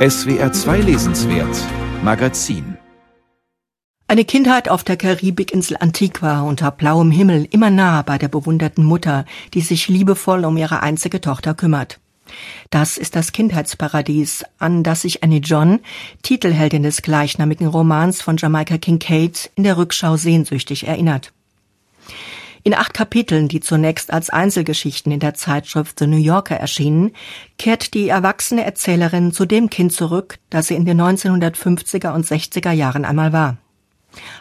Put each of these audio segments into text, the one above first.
SWR 2 Lesenswert Magazin eine Kindheit auf der Karibikinsel Antigua unter blauem Himmel, immer nah bei der bewunderten Mutter, die sich liebevoll um ihre einzige Tochter kümmert. Das ist das Kindheitsparadies, an das sich Annie John, Titelheldin des gleichnamigen Romans von Jamaika Kincaid, in der Rückschau sehnsüchtig erinnert. In acht Kapiteln, die zunächst als Einzelgeschichten in der Zeitschrift The New Yorker erschienen, kehrt die erwachsene Erzählerin zu dem Kind zurück, das sie in den 1950er und 60er Jahren einmal war.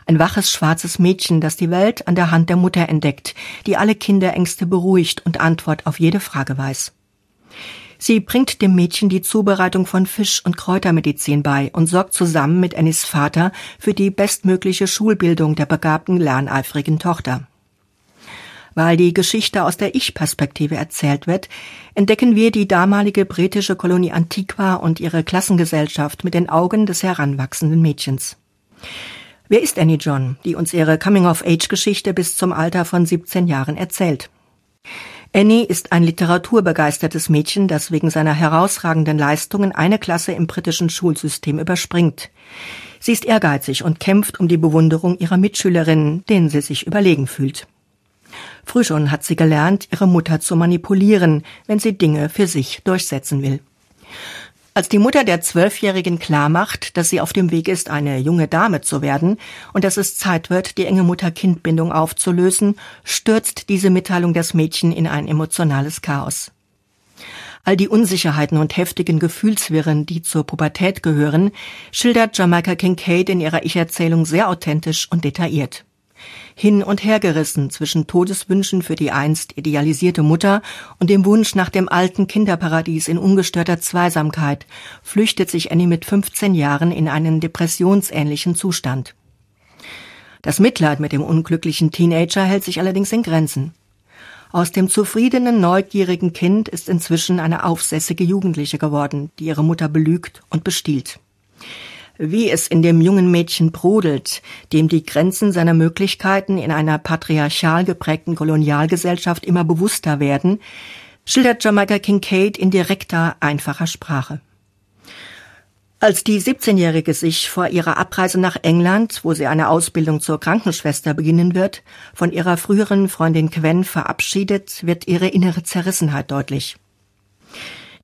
Ein waches schwarzes Mädchen, das die Welt an der Hand der Mutter entdeckt, die alle Kinderängste beruhigt und Antwort auf jede Frage weiß. Sie bringt dem Mädchen die Zubereitung von Fisch- und Kräutermedizin bei und sorgt zusammen mit Annies Vater für die bestmögliche Schulbildung der begabten, lerneifrigen Tochter. Weil die Geschichte aus der Ich-Perspektive erzählt wird, entdecken wir die damalige britische Kolonie Antiqua und ihre Klassengesellschaft mit den Augen des heranwachsenden Mädchens. Wer ist Annie John, die uns ihre Coming-of-Age-Geschichte bis zum Alter von 17 Jahren erzählt? Annie ist ein literaturbegeistertes Mädchen, das wegen seiner herausragenden Leistungen eine Klasse im britischen Schulsystem überspringt. Sie ist ehrgeizig und kämpft um die Bewunderung ihrer Mitschülerinnen, denen sie sich überlegen fühlt. Früh schon hat sie gelernt, ihre Mutter zu manipulieren, wenn sie Dinge für sich durchsetzen will. Als die Mutter der Zwölfjährigen klarmacht, dass sie auf dem Weg ist, eine junge Dame zu werden und dass es Zeit wird, die enge Mutter-Kind-Bindung aufzulösen, stürzt diese Mitteilung das Mädchen in ein emotionales Chaos. All die Unsicherheiten und heftigen Gefühlswirren, die zur Pubertät gehören, schildert Jamaica Kincaid in ihrer Ich-Erzählung sehr authentisch und detailliert hin und her gerissen zwischen Todeswünschen für die einst idealisierte Mutter und dem Wunsch nach dem alten Kinderparadies in ungestörter Zweisamkeit, flüchtet sich Annie mit 15 Jahren in einen depressionsähnlichen Zustand. Das Mitleid mit dem unglücklichen Teenager hält sich allerdings in Grenzen. Aus dem zufriedenen, neugierigen Kind ist inzwischen eine aufsässige Jugendliche geworden, die ihre Mutter belügt und bestiehlt wie es in dem jungen Mädchen brodelt, dem die Grenzen seiner Möglichkeiten in einer patriarchal geprägten Kolonialgesellschaft immer bewusster werden, schildert Jamaica Kincaid in direkter, einfacher Sprache. Als die 17-Jährige sich vor ihrer Abreise nach England, wo sie eine Ausbildung zur Krankenschwester beginnen wird, von ihrer früheren Freundin Quen verabschiedet, wird ihre innere Zerrissenheit deutlich.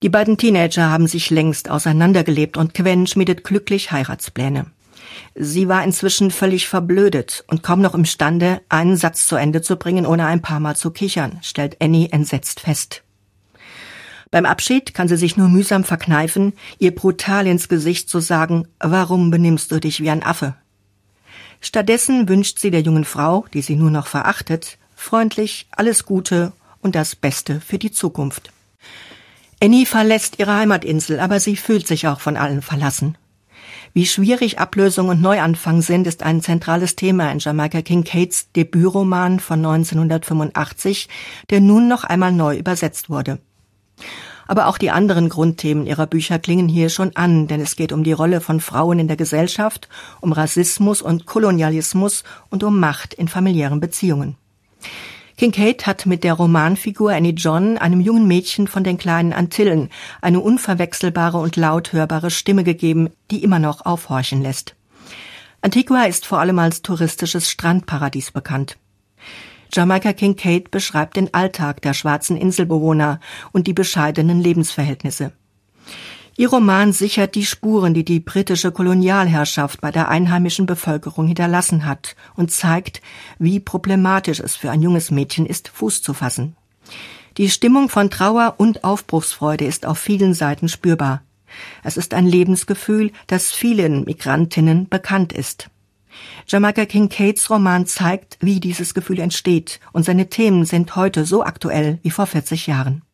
Die beiden Teenager haben sich längst auseinandergelebt und Quen schmiedet glücklich Heiratspläne. Sie war inzwischen völlig verblödet und kaum noch imstande, einen Satz zu Ende zu bringen, ohne ein paar Mal zu kichern, stellt Annie entsetzt fest. Beim Abschied kann sie sich nur mühsam verkneifen, ihr brutal ins Gesicht zu sagen, warum benimmst du dich wie ein Affe? Stattdessen wünscht sie der jungen Frau, die sie nur noch verachtet, freundlich alles Gute und das Beste für die Zukunft. Annie verlässt ihre Heimatinsel, aber sie fühlt sich auch von allen verlassen. Wie schwierig Ablösung und Neuanfang sind, ist ein zentrales Thema in Jamaica Kincaids Debütroman von 1985, der nun noch einmal neu übersetzt wurde. Aber auch die anderen Grundthemen ihrer Bücher klingen hier schon an, denn es geht um die Rolle von Frauen in der Gesellschaft, um Rassismus und Kolonialismus und um Macht in familiären Beziehungen. Kincaid hat mit der Romanfigur Annie John einem jungen Mädchen von den kleinen Antillen eine unverwechselbare und laut hörbare Stimme gegeben, die immer noch aufhorchen lässt. Antigua ist vor allem als touristisches Strandparadies bekannt. Jamaika Kincaid beschreibt den Alltag der schwarzen Inselbewohner und die bescheidenen Lebensverhältnisse. Ihr Roman sichert die Spuren, die die britische Kolonialherrschaft bei der einheimischen Bevölkerung hinterlassen hat und zeigt, wie problematisch es für ein junges Mädchen ist, Fuß zu fassen. Die Stimmung von Trauer und Aufbruchsfreude ist auf vielen Seiten spürbar. Es ist ein Lebensgefühl, das vielen Migrantinnen bekannt ist. Jamaica Kincaids Roman zeigt, wie dieses Gefühl entsteht, und seine Themen sind heute so aktuell wie vor 40 Jahren.